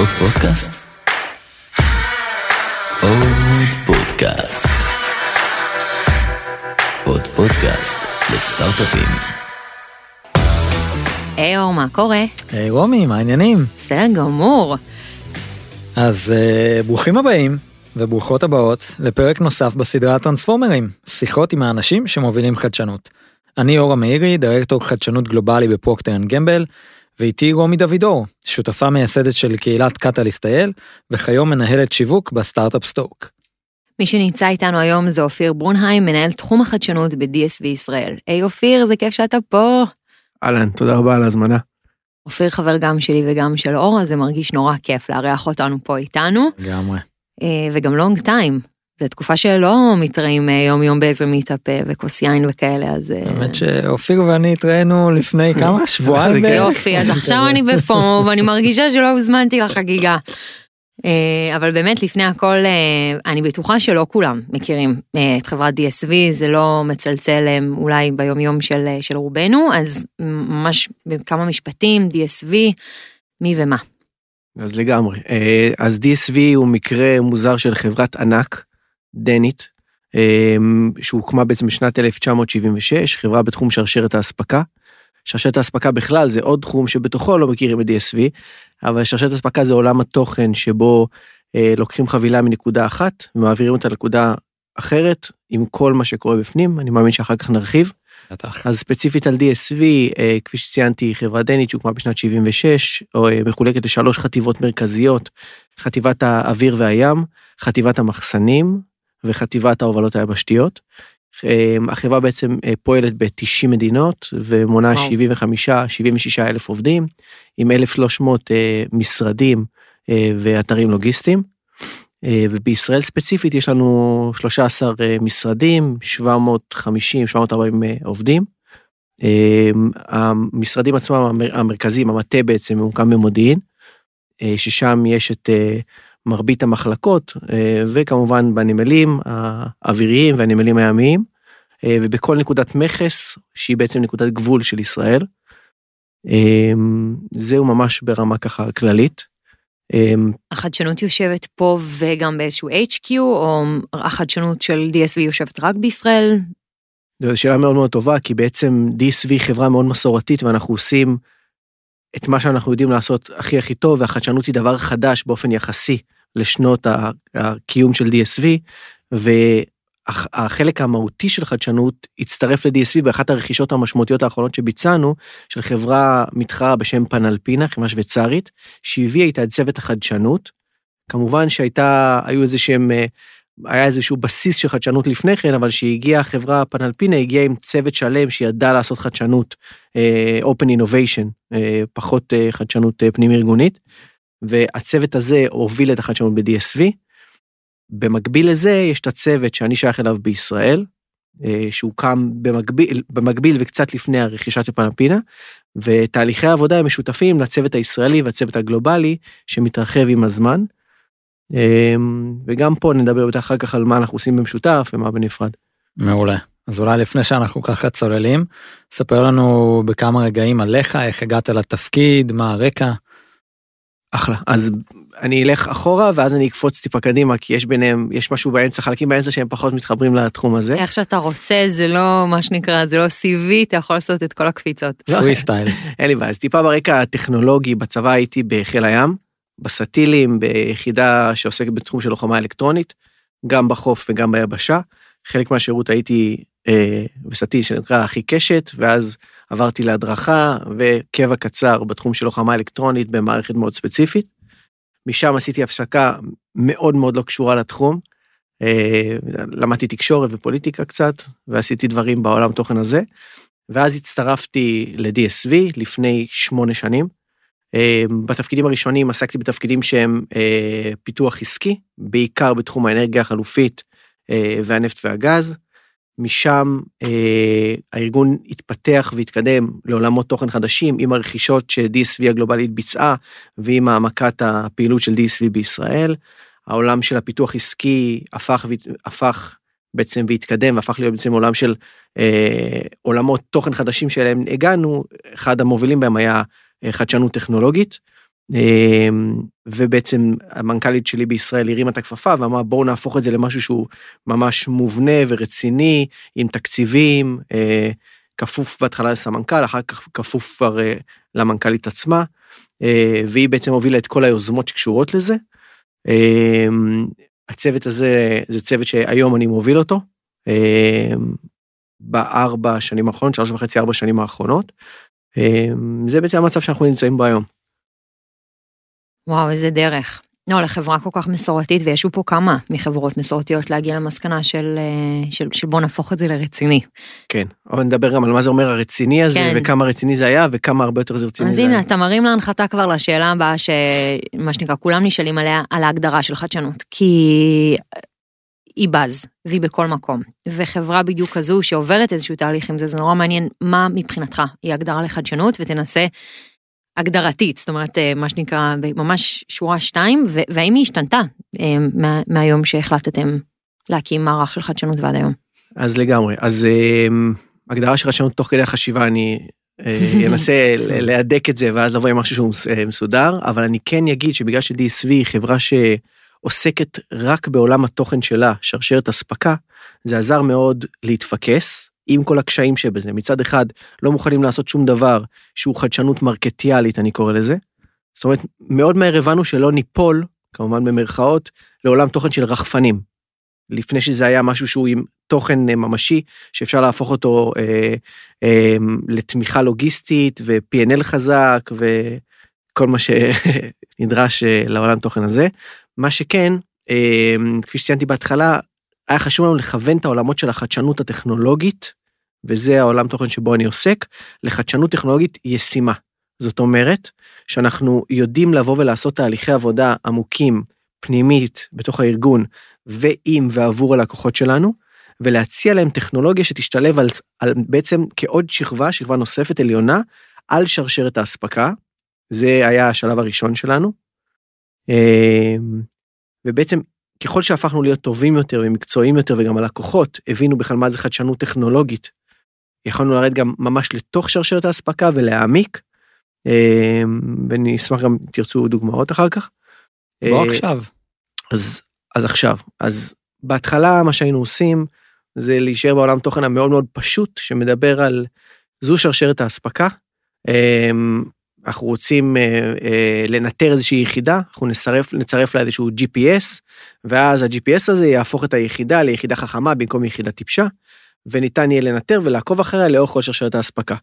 עוד פודקאסט? עוד פודקאסט. עוד פודקאסט לסטארט-אפים. היי אור, מה קורה? היי רומי, מה העניינים? בסדר גמור. אז uh, ברוכים הבאים וברוכות הבאות לפרק נוסף בסדרה הטרנספורמרים, שיחות עם האנשים שמובילים חדשנות. אני אור המאירי, דירקטור חדשנות גלובלי בפרוקטר אנד גמבל, ואיתי רומי דוידור, שותפה מייסדת של קהילת Catalyst IL, וכיום מנהלת שיווק בסטארט-אפ Stoke. מי שנמצא איתנו היום זה אופיר ברונהיים, מנהל תחום החדשנות ב-DSV ישראל. היי אופיר, זה כיף שאתה פה. אהלן, תודה רבה על ההזמנה. אופיר חבר גם שלי וגם של אור, אז זה מרגיש נורא כיף לארח אותנו פה איתנו, לגמרי. אה, וגם long time. זו תקופה שלא מתראים אה, יום יום באיזה מיטאפ אה, וכוס יין וכאלה, אז... אה, האמת שאופיר ואני התראינו לפני כמה? שבועיים? בערך? יופי, אז עכשיו אני בפומו ואני מרגישה שלא הוזמנתי לחגיגה. אבל באמת לפני הכל אני בטוחה שלא כולם מכירים את חברת DSV זה לא מצלצל אולי ביום יום של, של רובנו אז ממש בכמה משפטים DSV מי ומה. אז לגמרי. אז DSV הוא מקרה מוזר של חברת ענק, דנית, אה, שהוקמה בעצם בשנת 1976, חברה בתחום שרשרת האספקה. שרשרת האספקה בכלל זה עוד תחום שבתוכו לא מכירים את DSV, אבל שרשרת אספקה זה עולם התוכן שבו אה, לוקחים חבילה מנקודה אחת ומעבירים אותה לנקודה אחרת עם כל מה שקורה בפנים, אני מאמין שאחר כך נרחיב. בטח. אז ספציפית על DSV, אה, כפי שציינתי, חברה דנית שהוקמה בשנת 76, או, אה, מחולקת לשלוש חטיבות מרכזיות, חטיבת האוויר והים, חטיבת המחסנים וחטיבת ההובלות היבשתיות. אה, החברה בעצם אה, פועלת ב-90 מדינות ומונה וואו. 75-76 אלף עובדים, עם 1,300 אה, משרדים אה, ואתרים לוגיסטיים. ובישראל ספציפית יש לנו 13 אה, משרדים, 750-740 אה, עובדים. אה, המשרדים עצמם, המר- המרכזיים, המטה בעצם ממוקם במודיעין, ששם יש את מרבית המחלקות, אה, וכמובן בנמלים האוויריים והנמלים הימיים, אה, ובכל נקודת מכס, שהיא בעצם נקודת גבול של ישראל. אה, זהו ממש ברמה ככה כללית. החדשנות יושבת פה וגם באיזשהו HQ או החדשנות של DSV יושבת רק בישראל? זו שאלה מאוד מאוד טובה, כי בעצם DSV חברה מאוד מסורתית ואנחנו עושים את מה שאנחנו יודעים לעשות הכי הכי טוב, והחדשנות היא דבר חדש באופן יחסי לשנות הקיום של DSV, והחלק המהותי של חדשנות הצטרף ל-DSV באחת הרכישות המשמעותיות האחרונות שביצענו, של חברה מתחרה בשם פנלפינה, חברה שוויצרית, שהביאה איתה את צוות החדשנות. כמובן שהייתה, היו איזה שהם, אה, היה איזשהו בסיס של חדשנות לפני כן, אבל כשהגיעה החברה פנלפינה, הגיעה עם צוות שלם שידע לעשות חדשנות, אה, Open Innovation, אה, פחות אה, חדשנות אה, פנים-ארגונית, והצוות הזה הוביל את החדשנות ב-DSV. במקביל לזה, יש את הצוות שאני שייך אליו בישראל, שהוקם במקביל, במקביל וקצת לפני הרכישה של פנלפינה, ותהליכי העבודה הם משותפים לצוות הישראלי והצוות הגלובלי, שמתרחב עם הזמן. אמ, וגם פה נדבר אחר כך על מה אנחנו עושים במשותף ומה בנפרד. מעולה. אז אולי לפני שאנחנו ככה צוללים, ספר לנו בכמה רגעים עליך, איך הגעת לתפקיד, מה הרקע. אחלה. אז אני אלך אחורה ואז אני אקפוץ טיפה קדימה, כי יש ביניהם, יש משהו באמצע, חלקים באמצע שהם פחות מתחברים לתחום הזה. איך שאתה רוצה זה לא מה שנקרא זה לא CV אתה יכול לעשות את כל הקפיצות. פרי סטייל. אין לי בעיה, אז טיפה ברקע הטכנולוגי, בצבא הייתי בחיל הים, בסטילים, ביחידה שעוסקת בתחום של לוחמה אלקטרונית, גם בחוף וגם ביבשה. חלק מהשירות הייתי אה, בסטיל שנקרא אחי קשת, ואז עברתי להדרכה וקבע קצר בתחום של לוחמה אלקטרונית במערכת מאוד ספציפית. משם עשיתי הפסקה מאוד מאוד לא קשורה לתחום. אה, למדתי תקשורת ופוליטיקה קצת, ועשיתי דברים בעולם תוכן הזה. ואז הצטרפתי ל-DSV לפני שמונה שנים. אה, בתפקידים הראשונים עסקתי בתפקידים שהם אה, פיתוח עסקי, בעיקר בתחום האנרגיה החלופית אה, והנפט והגז. משם אה, הארגון התפתח והתקדם לעולמות תוכן חדשים עם הרכישות ש-DSV הגלובלית ביצעה ועם העמקת הפעילות של DSV בישראל. העולם של הפיתוח עסקי הפך, הפך בעצם והתקדם והפך להיות בעצם עולם של אה, עולמות תוכן חדשים שאליהם הגענו, אחד המובילים בהם היה חדשנות טכנולוגית. אמ, ובעצם המנכ"לית שלי בישראל הרימה את הכפפה ואמרה בואו נהפוך את זה למשהו שהוא ממש מובנה ורציני, עם תקציבים, אה, כפוף בהתחלה לסמנכ"ל, אחר כך כפוף כבר אה, למנכ"לית עצמה, אה, והיא בעצם הובילה את כל היוזמות שקשורות לזה. הצוות הזה זה צוות שהיום אני מוביל אותו, בארבע שנים האחרונות, שלוש וחצי, ארבע שנים האחרונות. זה בעצם המצב שאנחנו נמצאים בו היום. וואו, איזה דרך. לא, לחברה כל כך מסורתית, ויש פה כמה מחברות מסורתיות להגיע למסקנה של, אה, של, של בוא נהפוך את זה לרציני. כן, אבל נדבר גם על מה זה אומר הרציני הזה, כן. וכמה רציני זה היה, וכמה הרבה יותר זה רציני זה היה. אז הנה, אתה מרים להנחתה כבר לשאלה הבאה, שמה שנקרא, כולם נשאלים עליה, על ההגדרה של חדשנות. כי היא בז, והיא בכל מקום. וחברה בדיוק כזו שעוברת איזשהו תהליך עם זה, זה נורא מעניין מה מבחינתך היא הגדרה לחדשנות, ותנסה הגדרתית, זאת אומרת, אה, מה שנקרא, ממש שורה שתיים, והאם היא השתנתה אה, מה, מהיום שהחלטתם להקים מערך של חדשנות ועד היום? אז לגמרי. אז אה, הגדרה של חדשנות תוך כדי החשיבה, אני אנסה להדק את זה ואז לבוא עם משהו שהוא מסודר, אבל אני כן אגיד שבגלל ש-DSV היא חברה שעוסקת רק בעולם התוכן שלה, שרשרת אספקה, זה עזר מאוד להתפקס, עם כל הקשיים שבזה. מצד אחד, לא מוכנים לעשות שום דבר שהוא חדשנות מרקטיאלית, אני קורא לזה. זאת אומרת, מאוד מהר הבנו שלא ניפול, כמובן במרכאות, לעולם תוכן של רחפנים. לפני שזה היה משהו שהוא עם תוכן אה, ממשי, שאפשר להפוך אותו אה, אה, לתמיכה לוגיסטית ו-P&L חזק וכל מה שנדרש אה, לעולם תוכן הזה. מה שכן, אה, כפי שציינתי בהתחלה, היה חשוב לנו לכוון את העולמות של החדשנות הטכנולוגית וזה העולם תוכן שבו אני עוסק, לחדשנות טכנולוגית ישימה. זאת אומרת, שאנחנו יודעים לבוא ולעשות תהליכי עבודה עמוקים, פנימית, בתוך הארגון, ועם ועבור הלקוחות שלנו, ולהציע להם טכנולוגיה שתשתלב על, על בעצם כעוד שכבה, שכבה נוספת עליונה, על שרשרת האספקה. זה היה השלב הראשון שלנו. אמ, ובעצם ככל שהפכנו להיות טובים יותר ומקצועיים יותר וגם הלקוחות הבינו בכלל מה זה חדשנות טכנולוגית יכולנו לרדת גם ממש לתוך שרשרת האספקה ולהעמיק. אמ, ואני אשמח גם תרצו דוגמאות אחר כך. בוא אה, עכשיו. אז, אז עכשיו, אז בהתחלה מה שהיינו עושים זה להישאר בעולם תוכן המאוד מאוד פשוט שמדבר על זו שרשרת האספקה. אנחנו רוצים אה, אה, לנטר איזושהי יחידה, אנחנו נצרף, נצרף לה איזשהו GPS, ואז ה-GPS הזה יהפוך את היחידה ליחידה חכמה במקום יחידה טיפשה. וניתן יהיה לנטר ולעקוב אחריה לאורך כל שרשרת האספקה.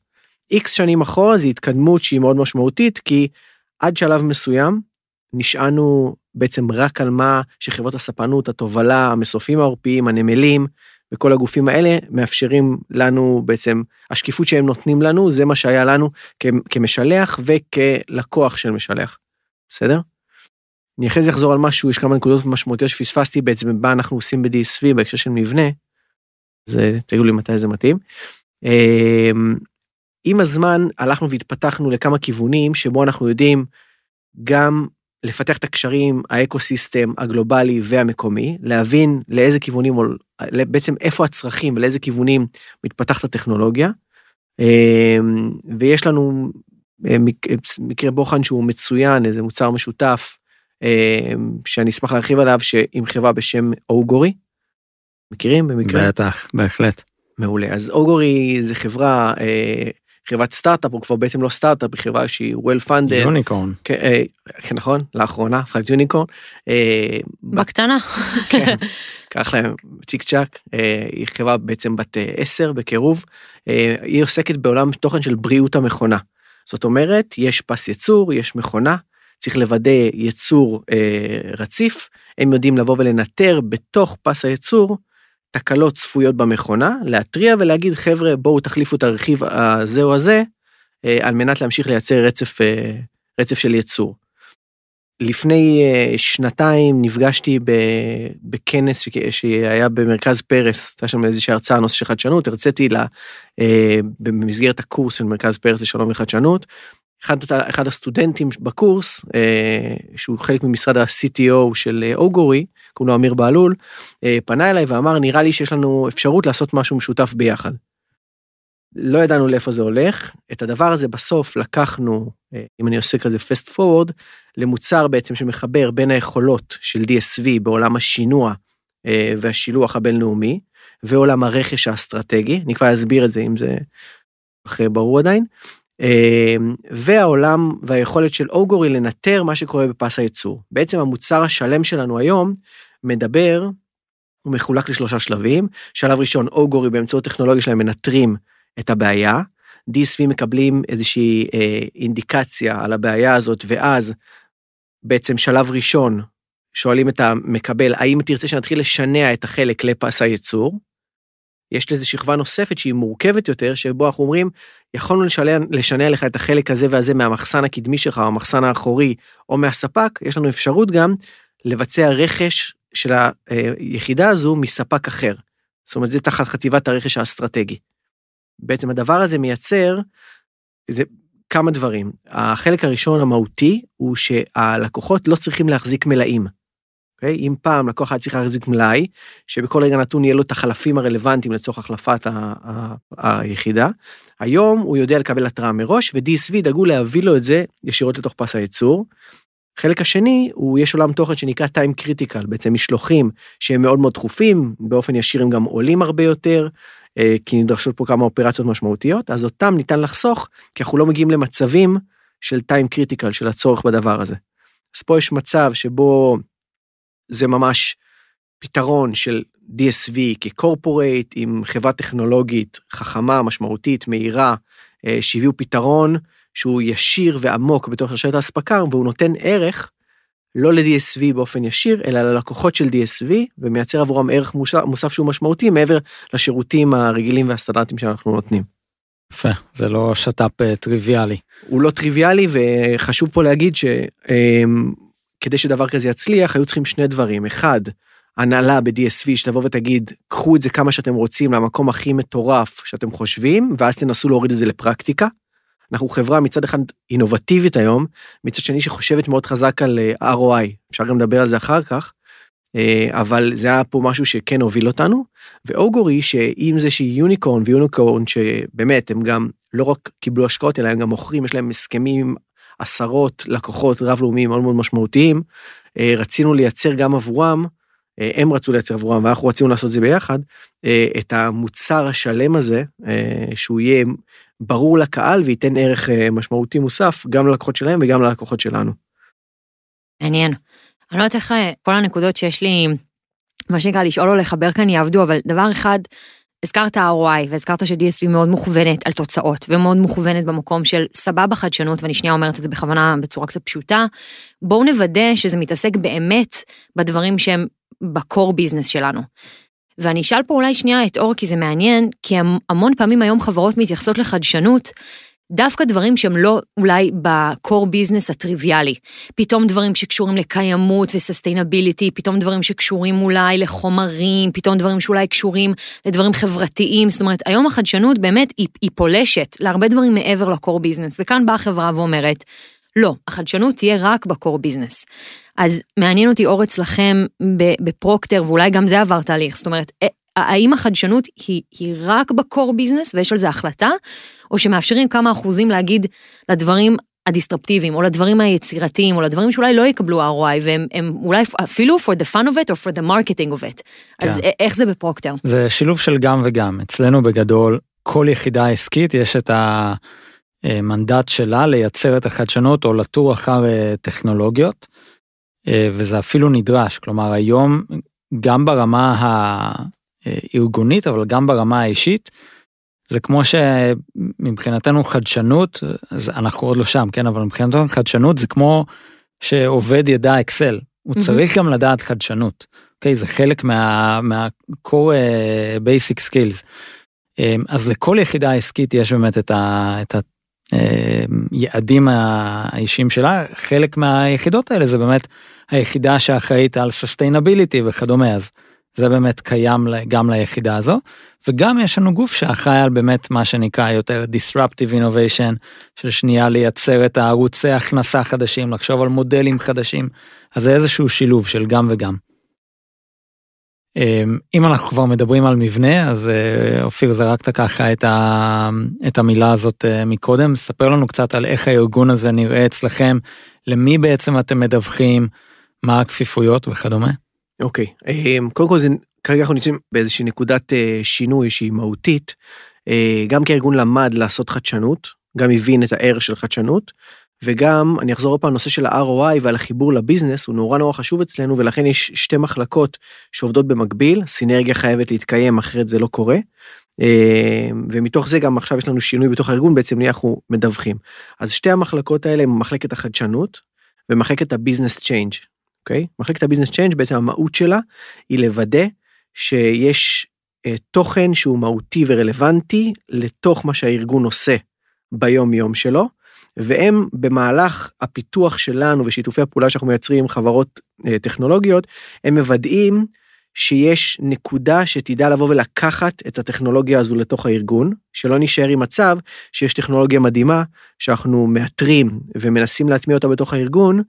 איקס שנים אחורה זו התקדמות שהיא מאוד משמעותית, כי עד שלב מסוים נשענו בעצם רק על מה שחברות הספנות, התובלה, המסופים העורפיים, הנמלים, וכל הגופים האלה מאפשרים לנו בעצם, השקיפות שהם נותנים לנו, זה מה שהיה לנו כמשלח וכלקוח של משלח. בסדר? אני אחרי זה אחזור על משהו, יש כמה נקודות משמעותיות שפספסתי בעצם, מה אנחנו עושים ב-DSV בהקשר של מבנה. זה, תגידו לי מתי זה מתאים. אמ, עם הזמן הלכנו והתפתחנו לכמה כיוונים שבו אנחנו יודעים גם לפתח את הקשרים, האקו-סיסטם הגלובלי והמקומי, להבין לאיזה כיוונים, בעצם איפה הצרכים ולאיזה כיוונים מתפתחת הטכנולוגיה. אמ, ויש לנו אה, מקרה בוחן שהוא מצוין, איזה מוצר משותף, אמ, שאני אשמח להרחיב עליו, שעם חברה בשם אוגורי. מכירים במקרה? בטח, בהחלט. מעולה. אז אוגורי זה חברה, אה, חברת סטארט-אפ, או כבר בעצם לא סטארט-אפ, היא חברה שהיא well funded. יוניקורן. כן, אה, כן, נכון, לאחרונה, הפכת יוניקורן. אה, בקטנה. כן, קח להם צ'יק צ'אק, היא חברה בעצם בת עשר בקירוב, היא עוסקת בעולם תוכן של בריאות המכונה. זאת אומרת, יש פס ייצור, יש מכונה, צריך לוודא ייצור רציף, הם יודעים לבוא ולנטר בתוך פס הייצור תקלות צפויות במכונה, להתריע ולהגיד, חבר'ה, בואו תחליפו את הרכיב הזה או הזה, אה, על מנת להמשיך לייצר רצף, אה, רצף של ייצור. לפני אה, שנתיים נפגשתי בכנס שהיה במרכז פרס, הייתה שם איזושהי הרצאה נושא של חדשנות, הרציתי לה במסגרת הקורס של מרכז פרס לשלום וחדשנות. אחד, אחד הסטודנטים בקורס, שהוא חלק ממשרד ה-CTO של אוגורי, קוראים לו אמיר בהלול, אה, פנה אליי ואמר, נראה לי שיש לנו אפשרות לעשות משהו משותף ביחד. לא ידענו לאיפה זה הולך. את הדבר הזה בסוף לקחנו, אה, אם אני עושה כזה fast forward, למוצר בעצם שמחבר בין היכולות של DSV בעולם השינוע אה, והשילוח הבינלאומי, ועולם הרכש האסטרטגי, אני כבר אסביר את זה אם זה אחרי ברור עדיין, והעולם והיכולת של אוגורי לנטר מה שקורה בפס הייצור. בעצם המוצר השלם שלנו היום מדבר, הוא מחולק לשלושה שלבים. שלב ראשון, אוגורי באמצעות טכנולוגיה שלהם מנטרים את הבעיה. DSV מקבלים איזושהי אה, אינדיקציה על הבעיה הזאת, ואז בעצם שלב ראשון, שואלים את המקבל, האם תרצה שנתחיל לשנע את החלק לפס הייצור? יש לזה שכבה נוספת שהיא מורכבת יותר, שבו אנחנו אומרים, יכולנו לשנע, לשנע לך את החלק הזה והזה מהמחסן הקדמי שלך, או המחסן האחורי, או מהספק, יש לנו אפשרות גם לבצע רכש של היחידה הזו מספק אחר. זאת אומרת, זה תחת חטיבת הרכש האסטרטגי. בעצם הדבר הזה מייצר זה כמה דברים. החלק הראשון המהותי הוא שהלקוחות לא צריכים להחזיק מלאים. Okay? אוקיי? אם פעם לקוח היה צריך להחזיק מלאי, שבכל רגע נתון יהיה לו את החלפים הרלוונטיים לצורך החלפת ה- ה- היחידה, היום הוא יודע לקבל התראה מראש, ו-DSV דאגו להביא לו את זה ישירות לתוך פס הייצור. החלק השני הוא, יש עולם תוכן שנקרא time critical, בעצם משלוחים שהם מאוד מאוד דחופים, באופן ישיר הם גם עולים הרבה יותר, אה, כי נדרשות פה כמה אופרציות משמעותיות, אז אותם ניתן לחסוך, כי אנחנו לא מגיעים למצבים של time critical, של הצורך בדבר הזה. אז פה יש מצב שבו זה ממש פתרון של DSV כקורפורייט עם חברה טכנולוגית חכמה, משמעותית, מהירה, אה, שהביאו פתרון שהוא ישיר ועמוק בתוך שרשרת האספקה, והוא נותן ערך לא ל-DSV באופן ישיר, אלא ללקוחות של DSV, ומייצר עבורם ערך מוסף שהוא משמעותי מעבר לשירותים הרגילים והסטנדרטיים שאנחנו נותנים. יפה, זה לא שת"פ אה, טריוויאלי. הוא לא טריוויאלי, וחשוב פה להגיד שכדי שדבר כזה יצליח, היו צריכים שני דברים. אחד, הנהלה ב-DSV שתבוא ותגיד, קחו את זה כמה שאתם רוצים למקום הכי מטורף שאתם חושבים, ואז תנסו להוריד את זה לפרקטיקה. אנחנו חברה מצד אחד אינובטיבית היום, מצד שני שחושבת מאוד חזק על אה, ROI, אפשר גם לדבר על זה אחר כך, אה, אבל זה היה פה משהו שכן הוביל אותנו, ואוגורי שאם זה שהיא יוניקורן ויוניקורן שבאמת הם גם לא רק קיבלו השקעות אלא הם גם מוכרים, יש להם הסכמים עשרות לקוחות רב-לאומיים מאוד מאוד משמעותיים, אה, רצינו לייצר גם עבורם, הם רצו לייצר עבורם ואנחנו רצינו לעשות את זה ביחד, את המוצר השלם הזה, שהוא יהיה ברור לקהל וייתן ערך אה, משמעותי מוסף גם ללקוחות שלהם וגם ללקוחות שלנו. מעניין. אני לא יודעת איך אה, כל הנקודות שיש לי, מה שנקרא, לשאול או לחבר כאן יעבדו, אבל דבר אחד, הזכרת ROI והזכרת ש-DSV מאוד מוכוונת על תוצאות ומאוד מוכוונת במקום של סבבה חדשנות ואני שנייה אומרת את זה בכוונה בצורה קצת פשוטה. בואו נוודא שזה מתעסק באמת בדברים שהם ב core business שלנו. ואני אשאל פה אולי שנייה את אור, כי זה מעניין, כי המון פעמים היום חברות מתייחסות לחדשנות, דווקא דברים שהם לא אולי ב core business הטריוויאלי. פתאום דברים שקשורים לקיימות ו sustainability, פתאום דברים שקשורים אולי לחומרים, פתאום דברים שאולי קשורים לדברים חברתיים. זאת אומרת, היום החדשנות באמת היא, היא פולשת להרבה דברים מעבר ל core business, וכאן באה החברה ואומרת, לא, החדשנות תהיה רק ב core business. אז מעניין אותי אור אצלכם בפרוקטר, ואולי גם זה עבר תהליך, זאת אומרת, אה, האם החדשנות היא, היא רק ב core business ויש על זה החלטה, או שמאפשרים כמה אחוזים להגיד לדברים הדיסטרפטיביים, או לדברים היצירתיים, או לדברים שאולי לא יקבלו ROI, והם אולי אפילו for the fun of it, או for the marketing of it. כן. אז איך זה בפרוקטר? זה שילוב של גם וגם. אצלנו בגדול, כל יחידה עסקית יש את המנדט שלה לייצר את החדשנות או לטור אחר אה, טכנולוגיות. אה, וזה אפילו נדרש, כלומר היום גם ברמה הארגונית אבל גם ברמה האישית, זה כמו שמבחינתנו חדשנות, אז אנחנו עוד לא שם, כן, אבל מבחינתנו חדשנות זה כמו שעובד ידע אקסל, הוא mm-hmm. צריך גם לדעת חדשנות, אוקיי? זה חלק מה, מה-core uh, basic skills. אז לכל יחידה עסקית יש באמת את, ה, את היעדים האישיים שלה, חלק מהיחידות האלה זה באמת היחידה שאחראית על sustainability וכדומה, אז זה באמת קיים גם ליחידה הזו, וגם יש לנו גוף שאחראי על באמת מה שנקרא יותר disruptive innovation, של שנייה לייצר את הערוצי הכנסה חדשים, לחשוב על מודלים חדשים, אז זה איזשהו שילוב של גם וגם. אמ, אם אנחנו כבר מדברים על מבנה, אז אה, אופיר זרקת ככה את, ה, את המילה הזאת אה, מקודם, ספר לנו קצת על איך הארגון הזה נראה אצלכם, למי בעצם אתם מדווחים, מה הכפיפויות וכדומה. אוקיי, אמ, קודם כל זה, כרגע אנחנו נמצאים באיזושהי נקודת אה, שינוי שהיא מהותית. גם כארגון למד לעשות חדשנות, גם הבין את הערך של חדשנות, וגם, אני אחזור עוד פעם, הנושא של ה-ROI ועל החיבור לביזנס הוא נורא נורא חשוב אצלנו, ולכן יש שתי מחלקות שעובדות במקביל, סינרגיה חייבת להתקיים, אחרת זה לא קורה. אה, ומתוך זה גם עכשיו יש לנו שינוי בתוך הארגון, בעצם אנחנו מדווחים. אז שתי המחלקות האלה הן מחלקת החדשנות ומחלקת ה business change, אוקיי? מחלקת ה business change בעצם המהות שלה היא לוודא שיש אה, תוכן שהוא מהותי ורלוונטי לתוך מה שהארגון עושה ביום יום שלו, והם במהלך הפיתוח שלנו ושיתופי הפעולה שאנחנו מייצרים עם חברות אה, טכנולוגיות, הם מוודאים שיש נקודה שתדע לבוא ולקחת את הטכנולוגיה הזו לתוך הארגון, שלא נשאר עם מצב שיש טכנולוגיה מדהימה שאנחנו מאתרים ומנסים להטמיע אותה בתוך הארגון,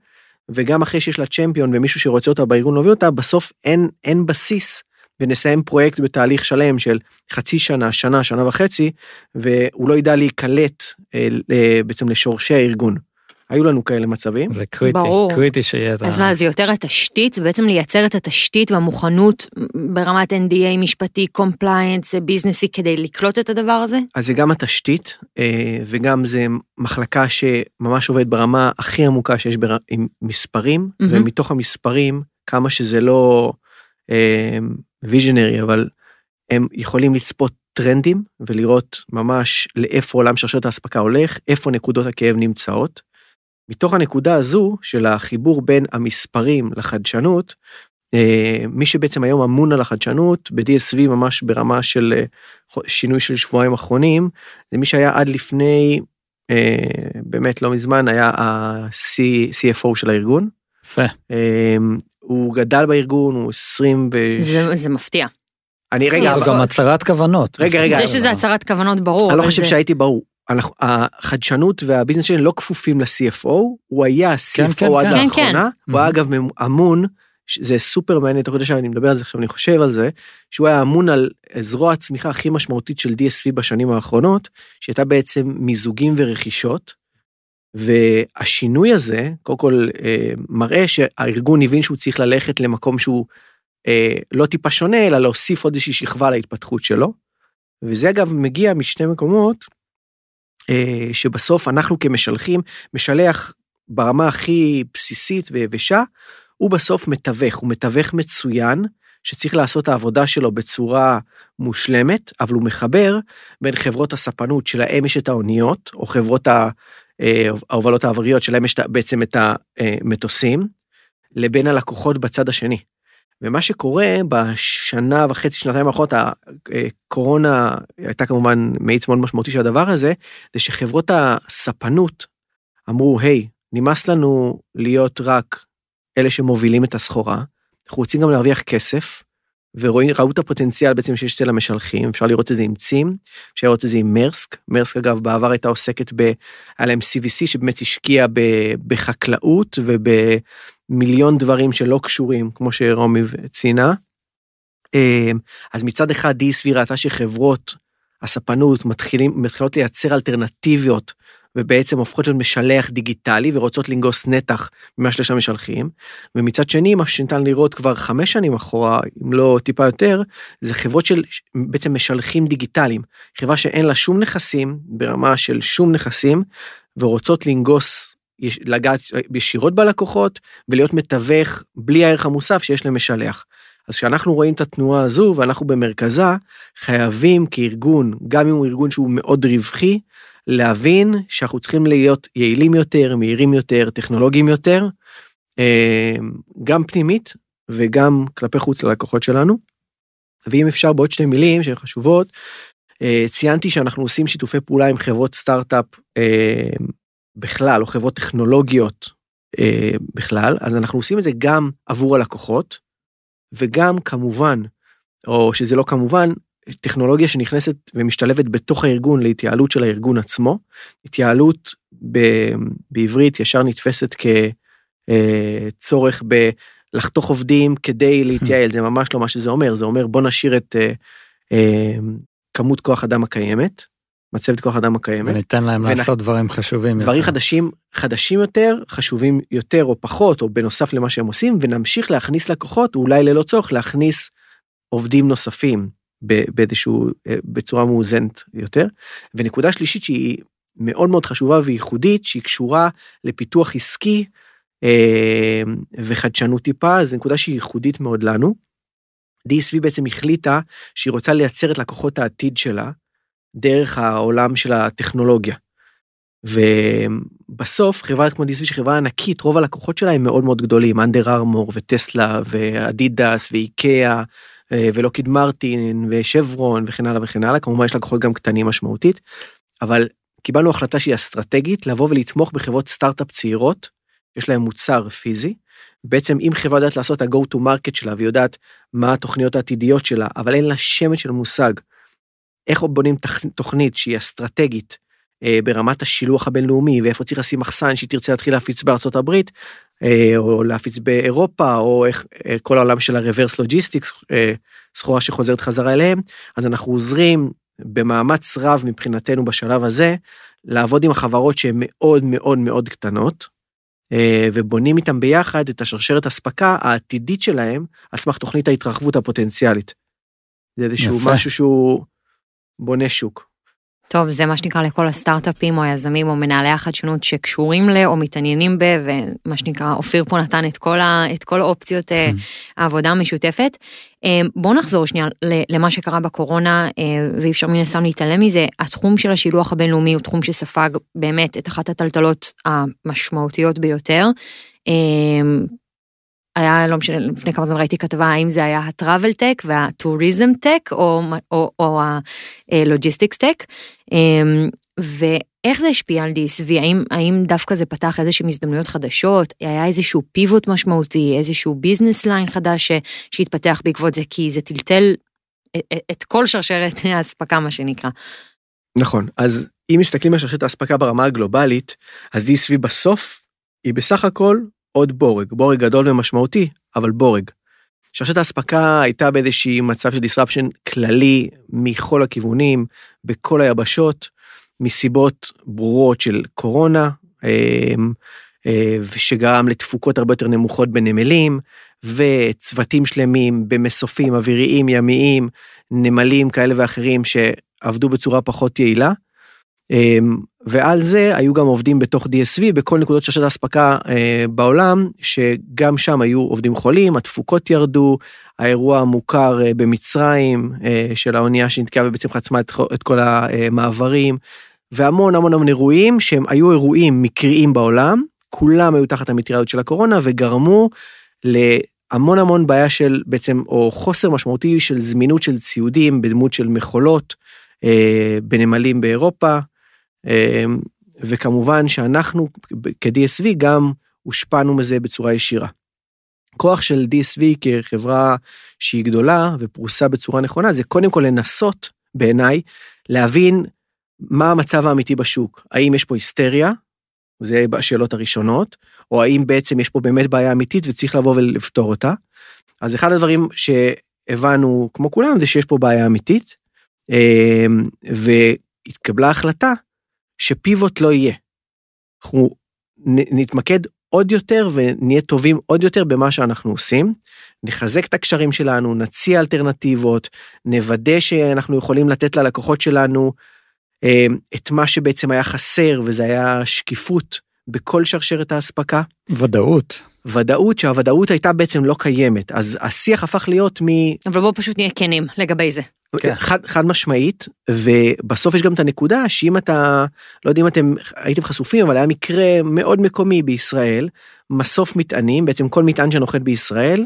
וגם אחרי שיש לה צ'מפיון ומישהו שרוצה אותה בארגון להוביל אותה, בסוף אין, אין בסיס ונסיים פרויקט בתהליך שלם של חצי שנה, שנה, שנה וחצי, והוא לא ידע להיקלט אה, בעצם לשורשי הארגון. היו לנו כאלה מצבים. זה קריטי, ברור. קריטי שיהיה את ה... אז מה, זה יותר התשתית? זה בעצם לייצר את התשתית והמוכנות ברמת NDA משפטי, compliance, ביזנסי, כדי לקלוט את הדבר הזה? אז זה גם התשתית, אה, וגם זה מחלקה שממש עובדת ברמה הכי עמוקה שיש בר... עם מספרים, מהמם. ומתוך המספרים, כמה שזה לא visionary, אבל הם יכולים לצפות טרנדים ולראות ממש לאיפה עולם שרשרת האספקה הולך, איפה נקודות הכאב נמצאות. מתוך הנקודה הזו של החיבור בין המספרים לחדשנות, אה, מי שבעצם היום אמון על החדשנות ב-DSV ממש ברמה של אה, שינוי של שבועיים אחרונים, זה מי שהיה עד לפני, אה, באמת לא מזמן, היה ה-CFO של הארגון. יפה. הוא גדל בארגון, הוא 20 ו... זה, זה מפתיע. אני רגע, זו אבל- גם הצהרת כוונות. רגע, רגע, זה שזה הצהרת כוונות ברור. אני לא חושב זה- שהייתי ברור. החדשנות והביזנס שלנו לא כפופים ל-CFO, הוא היה כן, CFO כן, עד כן. כן, לאחרונה, הוא היה אגב אמון, זה סופר מעניין, אתה יודע שאני מדבר על זה עכשיו, אני חושב על זה, שהוא היה אמון על זרוע הצמיחה הכי משמעותית של DSV בשנים האחרונות, שהייתה בעצם מיזוגים ורכישות, והשינוי הזה, קודם כל, אה, מראה שהארגון הבין שהוא צריך ללכת למקום שהוא אה, לא טיפה שונה, אלא להוסיף עוד איזושהי שכבה להתפתחות שלו. וזה אגב מגיע משני מקומות, שבסוף אנחנו כמשלחים, משלח ברמה הכי בסיסית ויבשה, הוא בסוף מתווך, הוא מתווך מצוין, שצריך לעשות את העבודה שלו בצורה מושלמת, אבל הוא מחבר בין חברות הספנות שלהם יש את האוניות, או חברות אה, ההובלות האוויריות שלהם יש בעצם את המטוסים, לבין הלקוחות בצד השני. ומה שקורה בשנה וחצי, שנתיים האחרונות, הקורונה הייתה כמובן מאיץ מאוד משמעותי של הדבר הזה, זה שחברות הספנות אמרו, היי, נמאס לנו להיות רק אלה שמובילים את הסחורה, אנחנו רוצים גם להרוויח כסף, וראו את הפוטנציאל בעצם שיש אצל המשלחים, אפשר לראות את זה עם צים, אפשר לראות את זה עם מרסק, מרסק אגב בעבר הייתה עוסקת ב... היה להם CVC שבאמת השקיע ב, בחקלאות ובמיליון דברים שלא קשורים, כמו שרומי ציינה. אה, אז מצד אחד DSV ראתה שחברות הספנות מתחילים, מתחילות לייצר אלטרנטיביות ובעצם הופכות להיות משלח דיגיטלי ורוצות לנגוס נתח ממה שיש למשלחים. ומצד שני, מה שניתן לראות כבר חמש שנים אחורה, אם לא טיפה יותר, זה חברות של בעצם משלחים דיגיטליים. חברה שאין לה שום נכסים, ברמה של שום נכסים, ורוצות לנגוס, לגעת ישירות בלקוחות, ולהיות מתווך בלי הערך המוסף שיש למשלח. אז כשאנחנו רואים את התנועה הזו ואנחנו במרכזה, חייבים כארגון, גם אם הוא ארגון שהוא מאוד רווחי, להבין שאנחנו צריכים להיות יעילים יותר, מהירים יותר, טכנולוגיים יותר, אה, גם פנימית וגם כלפי חוץ ללקוחות שלנו. ואם אפשר בעוד שתי מילים שהן חשובות, אה, ציינתי שאנחנו עושים שיתופי פעולה עם חברות סטארט-אפ אה, בכלל, או חברות טכנולוגיות אה, בכלל, אז אנחנו עושים את זה גם עבור הלקוחות, וגם כמובן, או שזה לא כמובן, טכנולוגיה שנכנסת ומשתלבת בתוך הארגון להתייעלות של הארגון עצמו. התייעלות ב, בעברית ישר נתפסת כצורך לחתוך עובדים כדי להתייעל, זה ממש לא מה שזה אומר, זה אומר בוא נשאיר את אה, אה, כמות כוח אדם הקיימת, מצבת כוח אדם הקיימת, וניתן להם ונ- לעשות דברים חשובים. דברים יותר. חדשים, חדשים יותר, חשובים יותר או פחות, או בנוסף למה שהם עושים, ונמשיך להכניס לקוחות, אולי ללא צורך, להכניס עובדים נוספים באיזשהו, אה, בצורה מאוזנת יותר. ונקודה שלישית שהיא מאוד מאוד חשובה וייחודית, שהיא קשורה לפיתוח עסקי אה, וחדשנות טיפה, זו נקודה שהיא ייחודית מאוד לנו. DSV בעצם החליטה שהיא רוצה לייצר את לקוחות העתיד שלה דרך העולם של הטכנולוגיה. ובסוף חברה כמו DSV שהיא חברה ענקית, רוב הלקוחות שלה הם מאוד מאוד גדולים, אנדר ארמור וטסלה ואדידס ואיקאה אה, ולוקיד מרטין ושברון וכן הלאה וכן הלאה, כמובן יש לקוחות גם קטנים משמעותית, אבל קיבלנו החלטה שהיא אסטרטגית לבוא ולתמוך בחברות סטארט-אפ צעירות, יש להן מוצר פיזי. בעצם אם חברה יודעת לעשות ה-go to market שלה ויודעת מה התוכניות העתידיות שלה, אבל אין לה שמץ של מושג איך בונים תוכנית שהיא אסטרטגית אה, ברמת השילוח הבינלאומי ואיפה צריך לשים מחסן שהיא תרצה להתחיל להפיץ בארצות הברית אה, או להפיץ באירופה או איך אה, כל העולם של logistics אה, סחורה שחוזרת חזרה אליהם אז אנחנו עוזרים במאמץ רב מבחינתנו בשלב הזה לעבוד עם החברות שהן מאוד מאוד מאוד קטנות ובונים איתם ביחד את השרשרת אספקה העתידית שלהם על סמך תוכנית ההתרחבות הפוטנציאלית. זה איזשהו. משהו שהוא בונה שוק. טוב, זה מה שנקרא לכל הסטארט-אפים או היזמים או מנהלי החדשנות שקשורים ל או מתעניינים ב, ומה שנקרא, אופיר פה נתן את כל, ה, את כל האופציות אה, העבודה המשותפת. אה, בואו נחזור שנייה למה שקרה בקורונה, אה, ואי אפשר מן הסתם להתעלם מזה. התחום של השילוח הבינלאומי הוא תחום שספג באמת את אחת הטלטלות המשמעותיות ביותר. אה, היה, לא משנה, לפני כמה זמן ראיתי כתבה האם זה היה ה travel tech וה tourism tech או, או, או ה logistics tech. ואיך זה השפיע על DSV? האם, האם דווקא זה פתח איזשהם הזדמנויות חדשות? היה איזשהו פיבוט משמעותי, איזשהו business line חדש שהתפתח בעקבות זה? כי זה טלטל את, את כל שרשרת האספקה, מה שנקרא. נכון, אז אם מסתכלים על שרשרת האספקה ברמה הגלובלית, אז DSV בסוף היא בסך הכל עוד בורג, בורג גדול ומשמעותי, אבל בורג. שרשרת האספקה הייתה באיזשהי מצב של disruption כללי מכל הכיוונים, בכל היבשות, מסיבות ברורות של קורונה, אמ, אה, שגרם לתפוקות הרבה יותר נמוכות בנמלים, וצוותים שלמים במסופים אוויריים, ימיים, נמלים כאלה ואחרים שעבדו בצורה פחות יעילה. ועל זה היו גם עובדים בתוך DSV בכל נקודות שרשרת האספקה אה, בעולם, שגם שם היו עובדים חולים, התפוקות ירדו, האירוע המוכר אה, במצרים אה, של האונייה שנתקעה ובעצם חצמה את, את כל המעברים, והמון המון המון אירועים שהם היו אירועים מקריים בעולם, כולם היו תחת המטריות של הקורונה וגרמו להמון המון בעיה של בעצם, או חוסר משמעותי של זמינות של ציודים בדמות של מכולות אה, בנמלים באירופה, וכמובן שאנחנו כ-DSV גם הושפענו מזה בצורה ישירה. כוח של DSV כחברה שהיא גדולה ופרוסה בצורה נכונה, זה קודם כל לנסות, בעיניי, להבין מה המצב האמיתי בשוק. האם יש פה היסטריה, זה השאלות הראשונות, או האם בעצם יש פה באמת בעיה אמיתית וצריך לבוא ולפתור אותה. אז אחד הדברים שהבנו, כמו כולם, זה שיש פה בעיה אמיתית, והתקבלה החלטה שפיבוט לא יהיה. אנחנו נתמקד עוד יותר ונהיה טובים עוד יותר במה שאנחנו עושים, נחזק את הקשרים שלנו, נציע אלטרנטיבות, נוודא שאנחנו יכולים לתת ללקוחות שלנו את מה שבעצם היה חסר, וזה היה שקיפות בכל שרשרת האספקה. ודאות. ודאות, שהוודאות הייתה בעצם לא קיימת, אז השיח הפך להיות מ... אבל בואו פשוט נהיה כנים לגבי זה. כן. חד, חד משמעית, ובסוף יש גם את הנקודה שאם אתה, לא יודע אם אתם הייתם חשופים, אבל היה מקרה מאוד מקומי בישראל, מסוף מטענים, בעצם כל מטען שנוחת בישראל,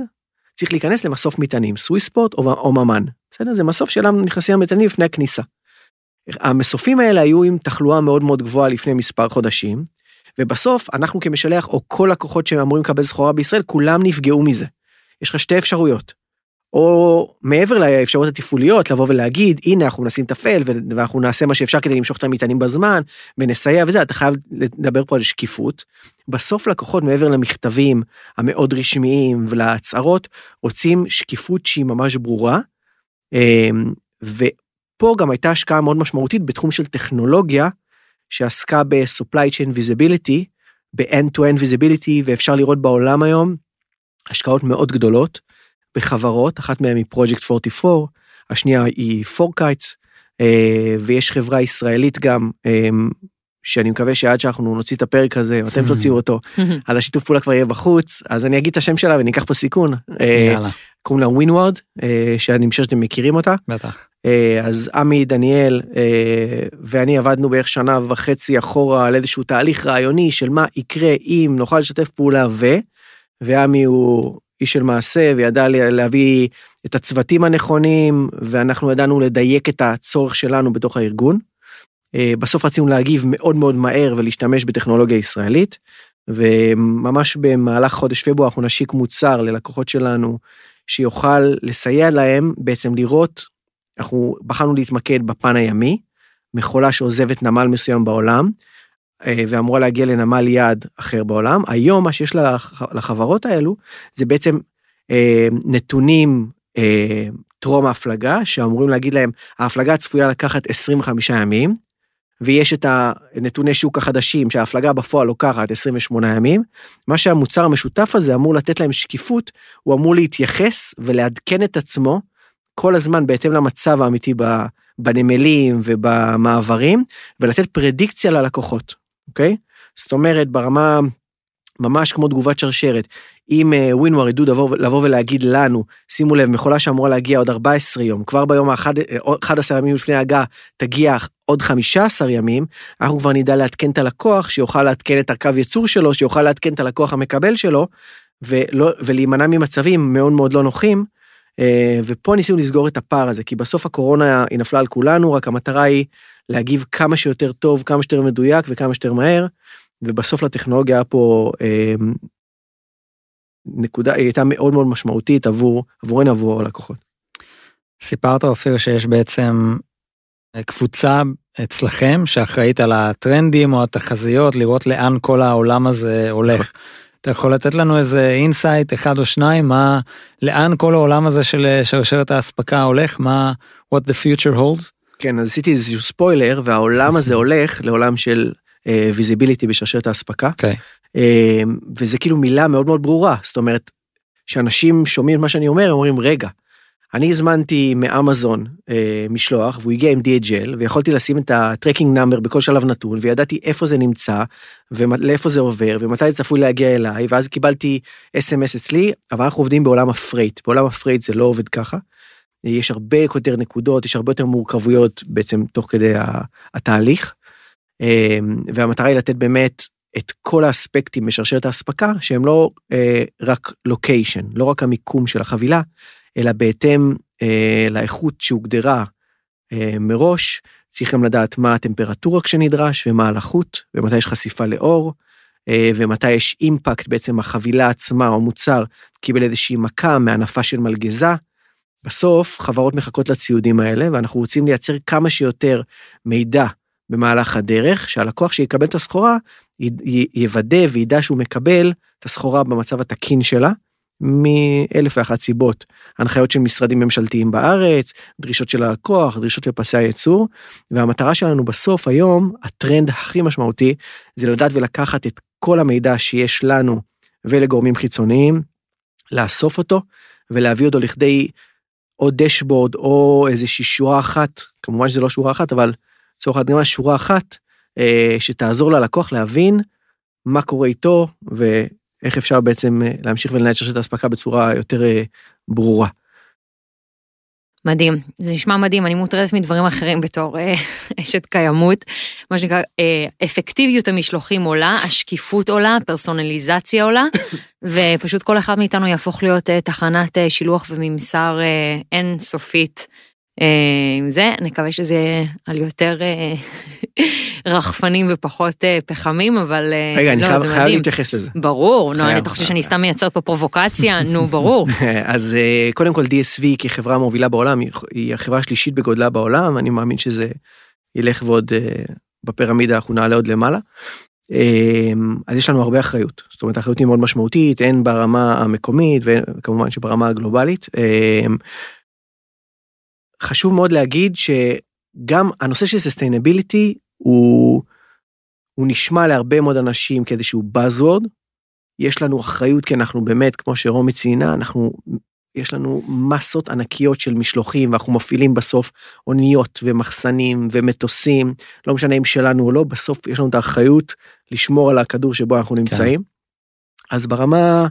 צריך להיכנס למסוף מטענים, סוויספורט או, או ממן. בסדר? זה מסוף שאליו נכנסים המטענים לפני הכניסה. המסופים האלה היו עם תחלואה מאוד מאוד גבוהה לפני מספר חודשים, ובסוף אנחנו כמשלח, או כל לקוחות שאמורים לקבל סחורה בישראל, כולם נפגעו מזה. יש לך שתי אפשרויות. או מעבר לאפשרויות התפעוליות, לבוא ולהגיד, הנה אנחנו מנסים לתפעל ואנחנו נעשה מה שאפשר כדי למשוך את המטענים בזמן, ונסייע וזה, אתה חייב לדבר פה על שקיפות. בסוף לקוחות, מעבר למכתבים המאוד רשמיים ולהצהרות, רוצים שקיפות שהיא ממש ברורה. אמ, ופה גם הייתה השקעה מאוד משמעותית בתחום של טכנולוגיה, שעסקה ב-supply chain visibility, ב-end-to-end visibility, ואפשר לראות בעולם היום השקעות מאוד גדולות בחברות, אחת מהן היא Project 44, השנייה היא פורקייטס, אה, ויש חברה ישראלית גם, אמ, שאני מקווה שעד שאנחנו נוציא את הפרק הזה, או אתם תוציאו אותו, אז השיתוף פעולה כבר יהיה בחוץ, אז אני אגיד את השם שלה ואני אקח פה סיכון. אה, יאללה, קוראים לה ווינוורד, שאני חושב שאתם מכירים אותה. בטח. אה, אז עמי, דניאל אה, ואני עבדנו בערך שנה וחצי אחורה על איזשהו תהליך רעיוני של מה יקרה אם נוכל לשתף פעולה ו... ועמי הוא איש של מעשה וידע לה- להביא את הצוותים הנכונים, ואנחנו ידענו לדייק את הצורך שלנו בתוך הארגון. אה, בסוף רצינו להגיב מאוד מאוד מהר ולהשתמש בטכנולוגיה ישראלית, וממש במהלך חודש פברואר אנחנו נשיק מוצר ללקוחות שלנו שיוכל לסייע להם בעצם לראות, אנחנו בחרנו להתמקד בפן הימי, מכולה שעוזבת נמל מסוים בעולם, ואמורה להגיע לנמל יעד אחר בעולם. היום מה שיש לח- לחברות האלו זה בעצם אה, נתונים אה, טרום ההפלגה, שאמורים להגיד להם, ההפלגה צפויה לקחת 25 ימים, ויש את הנתוני שוק החדשים שההפלגה בפועל לוקחת 28 ימים. מה שהמוצר המשותף הזה אמור לתת להם שקיפות, הוא אמור להתייחס ולעדכן את עצמו כל הזמן בהתאם למצב האמיתי בנמלים ובמעברים, ולתת פרדיקציה ללקוחות, אוקיי? זאת אומרת, ברמה ממש כמו תגובת שרשרת, אם אה, ווינוור ידעו לבוא, ולהגיד לנו, שימו לב, מכולה שאמורה להגיע עוד 14 יום, כבר ביום ה-11 ימים לפני ההגעה תגיע עוד 15 ימים, אנחנו כבר נדע לעדכן את הלקוח, שיוכל לעדכן את הקו ייצור שלו, שיוכל לעדכן את הלקוח המקבל שלו, ולא, ולהימנע ממצבים מאוד מאוד לא נוחים. אה, ופה ניסינו לסגור את הפער הזה, כי בסוף הקורונה היא נפלה על כולנו, רק המטרה היא להגיב כמה שיותר טוב, כמה שיותר מדויק וכמה שיותר מהר, ובסוף לטכנולוגיה היה פה אה, נקודה, היא הייתה מאוד מאוד משמעותית עבור, עבורנו, עבור הלקוחות. סיפרת אופיר שיש בעצם אה, קבוצה אצלכם שאחראית על הטרנדים או התחזיות, לראות לאן כל העולם הזה הולך. אתה יכול לתת לנו איזה insight אחד או שניים, מה, לאן כל העולם הזה של שרשרת האספקה הולך, מה, what the future holds? כן, אז עשיתי איזשהו ספוילר, והעולם הזה הולך לעולם של visibility בשרשרת האספקה, אוקיי, אה, וזה כאילו מילה מאוד מאוד ברורה, זאת אומרת, כשאנשים שומעים את מה שאני אומר, הם אומרים, רגע, אני הזמנתי מאמזון אה, משלוח, והוא הגיע עם DHL, ויכולתי לשים את ה tracking number בכל שלב נתון, וידעתי איפה זה נמצא, ולאיפה זה עובר, ומתי זה צפוי להגיע אליי, ואז קיבלתי אס.אם.אס אצלי, אבל אנחנו עובדים בעולם ה freight, בעולם ה freight זה לא עובד ככה. יש הרבה יותר נקודות, יש הרבה יותר מורכבויות בעצם תוך כדי התהליך, אה, והמטרה היא לתת באמת את כל האספקטים בשרשרת האספקה, שהם לא אה, רק לוקיישן, לא רק המיקום של החבילה, אלא בהתאם אה, לאיכות שהוגדרה מראש, צריך גם לדעת מה הטמפרטורה כשנדרש ומה הלחות, ומתי יש חשיפה לאור, ומתי יש אימפקט בעצם החבילה עצמה או מוצר קיבל איזושהי מכה מהנפה של מלגזה. בסוף חברות מחכות לציודים האלה, ואנחנו רוצים לייצר כמה שיותר מידע במהלך הדרך, שהלקוח שיקבל את הסחורה י- י- יוודא וידע שהוא מקבל את הסחורה במצב התקין שלה, מאלף ואחת סיבות. הנחיות של משרדים ממשלתיים בארץ, דרישות של הלקוח, דרישות של פסי הייצור, והמטרה שלנו בסוף היום, הטרנד הכי משמעותי, זה לדעת ולקחת את כל המידע שיש לנו ולגורמים חיצוניים, לאסוף אותו ולהביא אותו לכדי או דשבורד או איזושהי שורה אחת, כמובן שזה לא שורה אחת, אבל לצורך הדגמה שורה אחת, אה, שתעזור ללקוח להבין מה קורה איתו ואיך אפשר בעצם אה, להמשיך ולנהל את שרשרת האספקה בצורה יותר אה, ברורה. מדהים, זה נשמע מדהים, אני מוטרדת מדברים אחרים בתור אה, אשת קיימות. מה שנקרא, אה, אפקטיביות המשלוחים עולה, השקיפות עולה, פרסונליזציה עולה, ופשוט כל אחד מאיתנו יהפוך להיות אה, תחנת שילוח וממסר אינסופית. אה, עם זה, נקווה שזה יהיה על יותר אה, רחפנים ופחות אה, פחמים, אבל אה, רגע, אני לא, חייב זה חייב מדהים. להתייחס לזה. ברור, נו. אתה חושב שאני סתם מייצרת פה פרובוקציה? נו, ברור. אז קודם כל DSV כחברה מובילה בעולם, היא- החברה השלישית בגודלה בעולם, אני מאמין שזה ילך ועוד בפירמידה אנחנו נעלה עוד למעלה. אמ, אז יש לנו הרבה אחריות. זאת אומרת, האחריות היא מאוד משמעותית, הן ברמה המקומית וכמובן שברמה הגלובלית. חשוב מאוד להגיד שגם הנושא של sustainability הוא, הוא נשמע להרבה מאוד אנשים כאיזשהו Buzzword. יש לנו אחריות כי אנחנו באמת, כמו שרומי ציינה, אנחנו יש לנו מסות ענקיות של משלוחים ואנחנו מפעילים בסוף אוניות ומחסנים ומטוסים, לא משנה אם שלנו או לא, בסוף יש לנו את האחריות לשמור על הכדור שבו אנחנו נמצאים. כן. אז ברמה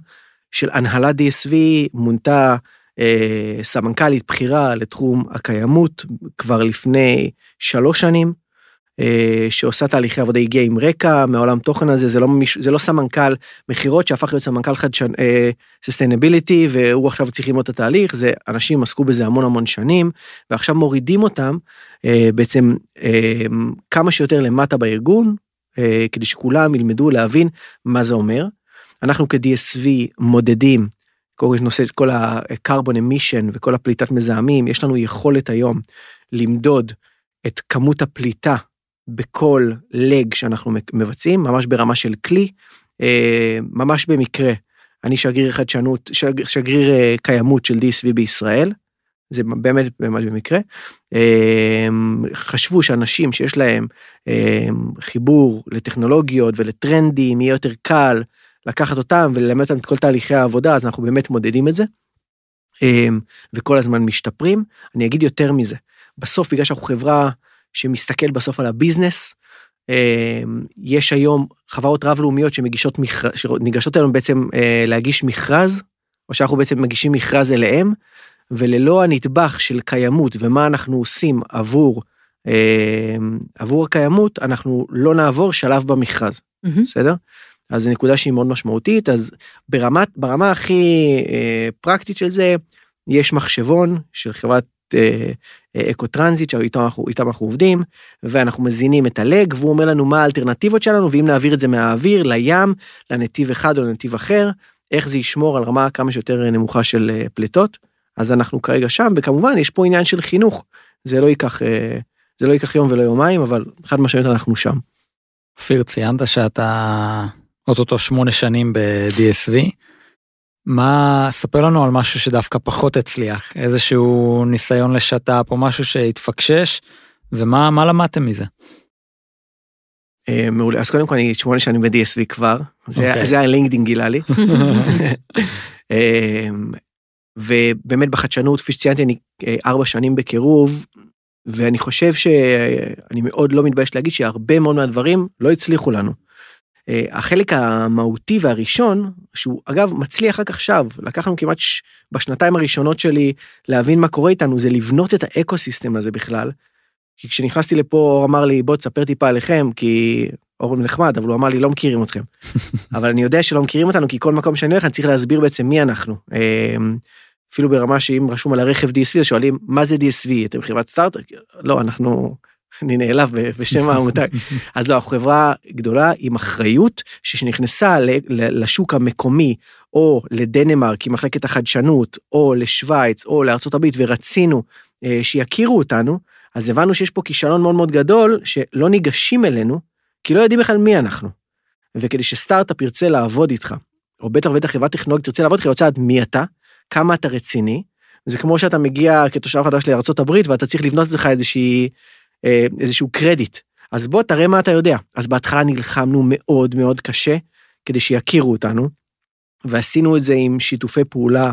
של הנהלת DSV מונתה אה, סמנכ"לית בכירה לתחום הקיימות כבר לפני שלוש שנים. אה, שעושה תהליכי עבודה הגיעה עם רקע מעולם תוכן הזה, זה לא, זה לא סמנכ"ל מכירות שהפך להיות סמנכ"ל חדשן, אה, והוא עכשיו צריך ללמוד את התהליך, זה אנשים עסקו בזה המון המון שנים, ועכשיו מורידים אותם אה, בעצם כמה שיותר למטה בארגון, כדי שכולם ילמדו להבין מה זה אומר. אנחנו כ-DSV מודדים, כל נושא, כל ה-carbon emission וכל הפליטת מזהמים, יש לנו יכולת היום למדוד את כמות הפליטה בכל לג שאנחנו מבצעים, ממש ברמה של כלי, אה, ממש במקרה. אני שגריר חדשנות, שגריר, שגריר אה, קיימות של DSV בישראל, זה באמת באמת במקרה. אה, חשבו שאנשים שיש להם חיבור לטכנולוגיות ולטרנדים, יהיה יותר קל לקחת אותם וללמד אותם את כל תהליכי העבודה, אז אנחנו באמת מודדים את זה. וכל הזמן משתפרים. אני אגיד יותר מזה, בסוף בגלל שאנחנו חברה שמסתכל בסוף על הביזנס. אמ, יש היום חברות רב-לאומיות שמגישות מכרז, שניגשות היום בעצם אה, להגיש מכרז, או שאנחנו בעצם מגישים מכרז אליהם, וללא הנדבך של קיימות ומה אנחנו עושים עבור, אמ, עבור הקיימות, אנחנו לא נעבור שלב במכרז, mm-hmm. בסדר? אז זו נקודה שהיא מאוד משמעותית, אז ברמת, ברמה הכי אה, פרקטית של זה, יש מחשבון של חברת אה, EcoTransIT שאיתם אנחנו, אנחנו עובדים ואנחנו מזינים את ה leg והוא אומר לנו מה האלטרנטיבות שלנו ואם נעביר את זה מהאוויר לים לנתיב אחד או לנתיב אחר איך זה ישמור על רמה כמה שיותר נמוכה של אה, פליטות אז אנחנו כרגע שם וכמובן יש פה עניין של חינוך זה לא ייקח אה, זה לא ייקח יום ולא יומיים אבל חד משמעית אנחנו שם. אופיר ציינת שאתה אוטוטו שמונה שנים ב-DSV. מה, ספר לנו על משהו שדווקא פחות הצליח, איזשהו ניסיון לשת"פ או משהו שהתפקשש, ומה למדתם מזה? אה, מעולה, אז קודם כל אני שמונה שנים ב-DSV כבר, זה. אוקיי. זה הלינקדאין גילה לי. אה, ובאמת בחדשנות, כפי שציינתי, אני אה, ארבע שנים בקירוב, ואני חושב שאני מאוד לא מתבייש להגיד שהרבה מאוד מהדברים לא הצליחו לנו. אה, החלק המהותי והראשון, שהוא אגב מצליח רק עכשיו, לקח לנו כמעט ש... בשנתיים הראשונות שלי להבין מה קורה איתנו, זה לבנות את האקו סיסטם הזה בכלל. כי כשנכנסתי לפה אור אמר לי בוא תספר טיפה עליכם, כי אור נחמד, אבל הוא אמר לי לא מכירים אתכם. אבל אני יודע שלא מכירים אותנו, כי כל מקום שאני הולך אני צריך להסביר בעצם מי אנחנו. אה, אפילו ברמה שאם רשום על הרכב DSV, שואלים מה זה DSV, אתם חברת סטארט? לא, אנחנו אני נעלב בשם העמותה. אז לא, אנחנו חברה גדולה עם אחריות שנכנסה לשוק המקומי, או לדנמרק עם מחלקת החדשנות, או לשוויץ, או לארצות הברית, ורצינו אה, שיכירו אותנו, אז הבנו שיש פה כישלון מאוד מאוד גדול, שלא ניגשים אלינו, כי לא יודעים בכלל מי אנחנו. וכדי שסטארט-אפ ירצה לעבוד איתך, או בטח ובטח חברת טכנולוגית תרצה לעבוד איתך, היא רוצה לדעת מי אתה, כמה אתה רציני, זה כמו שאתה מגיע כתושב חדש לארצות הברית ואתה צריך לבנות לך איזושהי איזשהו קרדיט. אז בוא תראה מה אתה יודע. אז בהתחלה נלחמנו מאוד מאוד קשה כדי שיכירו אותנו, ועשינו את זה עם שיתופי פעולה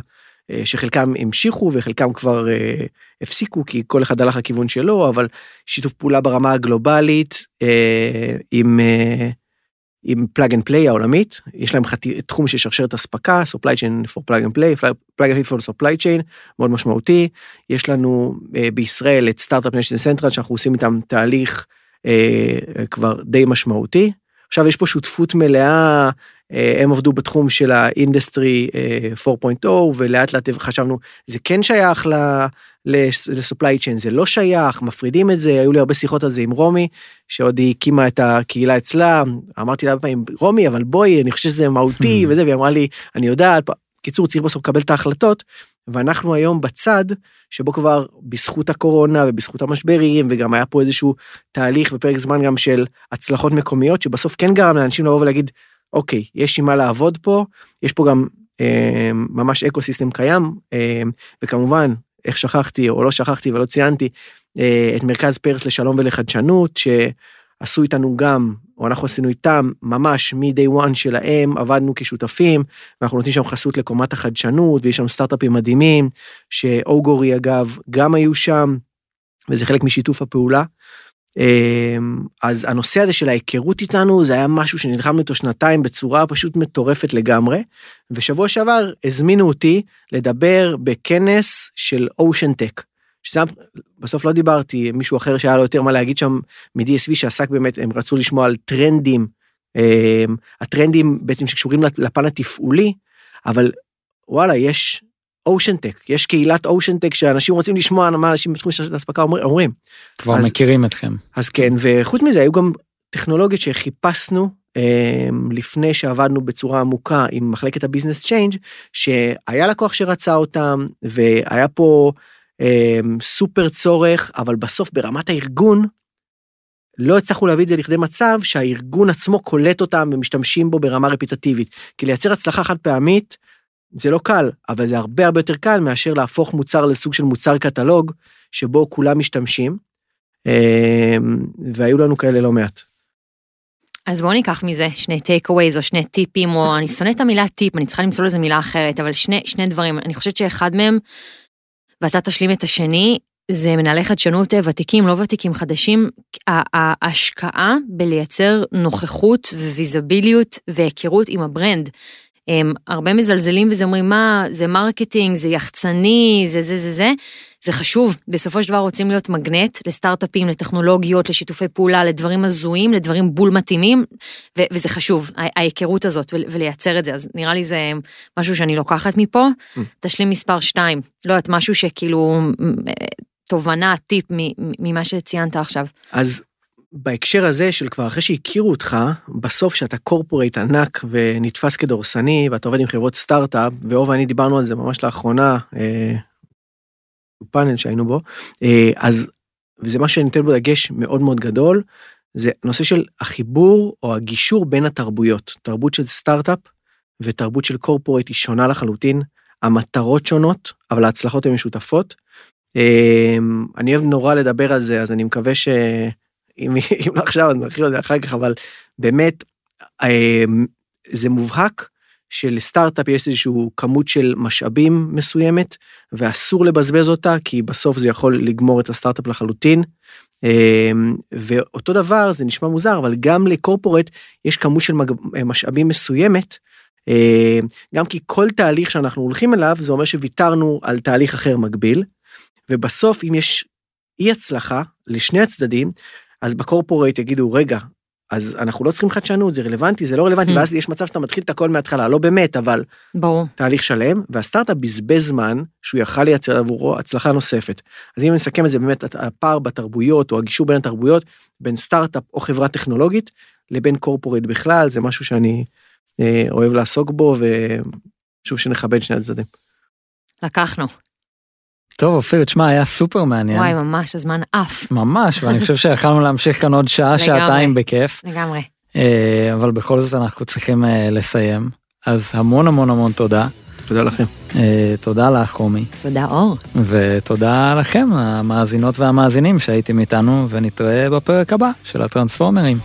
אה, שחלקם המשיכו וחלקם כבר אה, הפסיקו כי כל אחד הלך לכיוון שלו, אבל שיתוף פעולה ברמה הגלובלית עם, עם Plug and Play העולמית, יש להם חתי, תחום של שרשרת אספקה, supply chain for plug and play, plug and play for supply chain, מאוד משמעותי. יש לנו uh, בישראל את Start-Up Nation Central שאנחנו עושים איתם תהליך uh, כבר די משמעותי. עכשיו יש פה שותפות מלאה, הם עבדו בתחום של ה industry uh, 4.0 ולאט לאט חשבנו זה כן שייך ל... ל supply chain, זה לא שייך, מפרידים את זה, היו לי הרבה שיחות על זה עם רומי, שעוד היא הקימה את הקהילה אצלה, אמרתי לה הרבה פעמים, רומי, אבל בואי, אני חושב שזה מהותי. וזה, והיא אמרה לי, אני יודעת, קיצור, צריך בסוף לקבל את ההחלטות, ואנחנו היום בצד שבו כבר בזכות הקורונה ובזכות המשברים, וגם היה פה איזשהו תהליך ופרק זמן גם של הצלחות מקומיות, שבסוף כן גרם לאנשים לבוא ולהגיד, אוקיי, יש עם מה לעבוד פה, יש פה גם אה, ממש אקו סיסטם קיים, אה, וכמובן, איך שכחתי או לא שכחתי ולא ציינתי, אה, את מרכז פרס לשלום ולחדשנות, שעשו איתנו גם, או אנחנו עשינו איתם, ממש מ-day one שלהם, עבדנו כשותפים, ואנחנו נותנים שם חסות לקומת החדשנות, ויש שם סטארט-אפים מדהימים, שאוגורי אגב, גם היו שם, וזה חלק משיתוף הפעולה. אמ, אז הנושא הזה של ההיכרות איתנו זה היה משהו שנלחמנו איתו שנתיים בצורה פשוט מטורפת לגמרי. ושבוע שעבר הזמינו אותי לדבר בכנס של אושן טק. שזה בסוף לא דיברתי מישהו אחר שהיה לו יותר מה להגיד שם מ-DSV שעסק באמת הם רצו לשמוע על טרנדים אמ, הטרנדים בעצם שקשורים לפן התפעולי אבל וואלה יש ocean tech, יש קהילת ocean tech שאנשים רוצים לשמוע מה אנשים בתחום של אספקה אומרים. כבר אז- מכירים אתכם. אז כן, וחוץ מזה היו גם טכנולוגיות שחיפשנו אה, לפני שעבדנו בצורה עמוקה עם מחלקת ה business change, שהיה לקוח שרצה אותם, והיה פה אה, סופר צורך, אבל בסוף ברמת הארגון, לא הצלחנו להביא את זה לכדי מצב שהארגון עצמו קולט אותם ומשתמשים בו ברמה רפיטטיבית. כי לייצר הצלחה חד פעמית זה לא קל, אבל זה הרבה הרבה יותר קל מאשר להפוך מוצר לסוג של מוצר קטלוג, שבו כולם משתמשים. אה, והיו לנו כאלה לא מעט. אז בואו ניקח מזה שני טייק אווייז או שני טיפים, או אני שונאת את המילה טיפ, אני צריכה למצוא לזה מילה אחרת, אבל שני, שני דברים. אני חושבת שאחד מהם, ואתה תשלים את השני, זה מנהלי חדשנות ותיקים, לא ותיקים, חדשים, ההשקעה בלייצר נוכחות ו visibility והיכרות עם ה brand. הם הרבה מזלזלים בזה, אומרים, מה, זה marketing, זה יחצני, זה זה זה זה. זה חשוב, בסופו של דבר רוצים להיות מגנט לסטארט-אפים, לטכנולוגיות, לשיתופי פעולה, לדברים הזויים, לדברים בול מתאימים, ו- וזה חשוב, ההיכרות הזאת, ול- ולייצר את זה, אז נראה לי זה משהו שאני לוקחת מפה. Mm. תשלים מספר שתיים, לא יודעת, משהו שכאילו, מ- תובנה, טיפ ממה שציינת עכשיו. אז בהקשר הזה של כבר אחרי שהכירו אותך, בסוף שאתה קורפורייט ענק ונתפס כדורסני, ואתה עובד עם חברות סטארט-אפ, ואור ואני דיברנו על זה ממש לאחרונה, אה, פאנל שהיינו בו, אה, אז, וזה משהו שאני נותן בו דגש מאוד מאוד גדול, זה נושא של החיבור או הגישור בין התרבויות. תרבות של סטארט-אפ ותרבות של קורפורייט היא שונה לחלוטין, המטרות שונות, אבל ההצלחות הן משותפות. אה, אני אוהב נורא לדבר על זה, אז אני מקווה ש... אם, אם לא עכשיו, אז נרחיב על זה אחר כך, אבל באמת, אה, זה מובהק שלסטארט-אפ יש איזושהי כמות של משאבים מסוימת, ואסור לבזבז אותה, כי בסוף זה יכול לגמור את הסטארט-אפ לחלוטין. אה, ואותו דבר, זה נשמע מוזר, אבל גם לקורפורט יש כמות של משאבים מסוימת, אה, גם כי כל תהליך שאנחנו הולכים אליו, זה אומר שוויתרנו על תהליך אחר מקביל, ובסוף, אם יש אי הצלחה לשני הצדדים, אז בקורפורייט יגידו, רגע, אז אנחנו לא צריכים חדשנות, זה רלוונטי, זה לא רלוונטי, Hmm. ואז יש מצב שאתה מתחיל את הכל מההתחלה, לא באמת, אבל ברור. תהליך שלם, והסטארט-אפ בזבז זמן שהוא יכל לייצר עבורו הצלחה נוספת. אז אם נסכם את זה, באמת הפער בתרבויות, או הגישור בין התרבויות, בין סטארט-אפ או חברה טכנולוגית, לבין קורפורייט בכלל, זה משהו שאני אה, אוהב לעסוק בו, וחשוב שנכבד שני הצדדים. לקחנו. טוב, אופיר, תשמע, היה סופר מעניין. וואי, ממש, הזמן עף, ממש, ואני חושב שיכלנו להמשיך כאן עוד שעה, לגמרי. שעתיים בכיף, לגמרי. אה, אבל בכל זאת אנחנו צריכים אה, לסיים. אז המון המון המון תודה. תודה לכם. אה, תודה לך, רומי, תודה, אור. ותודה לכם, המאזינות והמאזינים שהייתם איתנו, ונתראה בפרק הבא של הטרנספורמרים.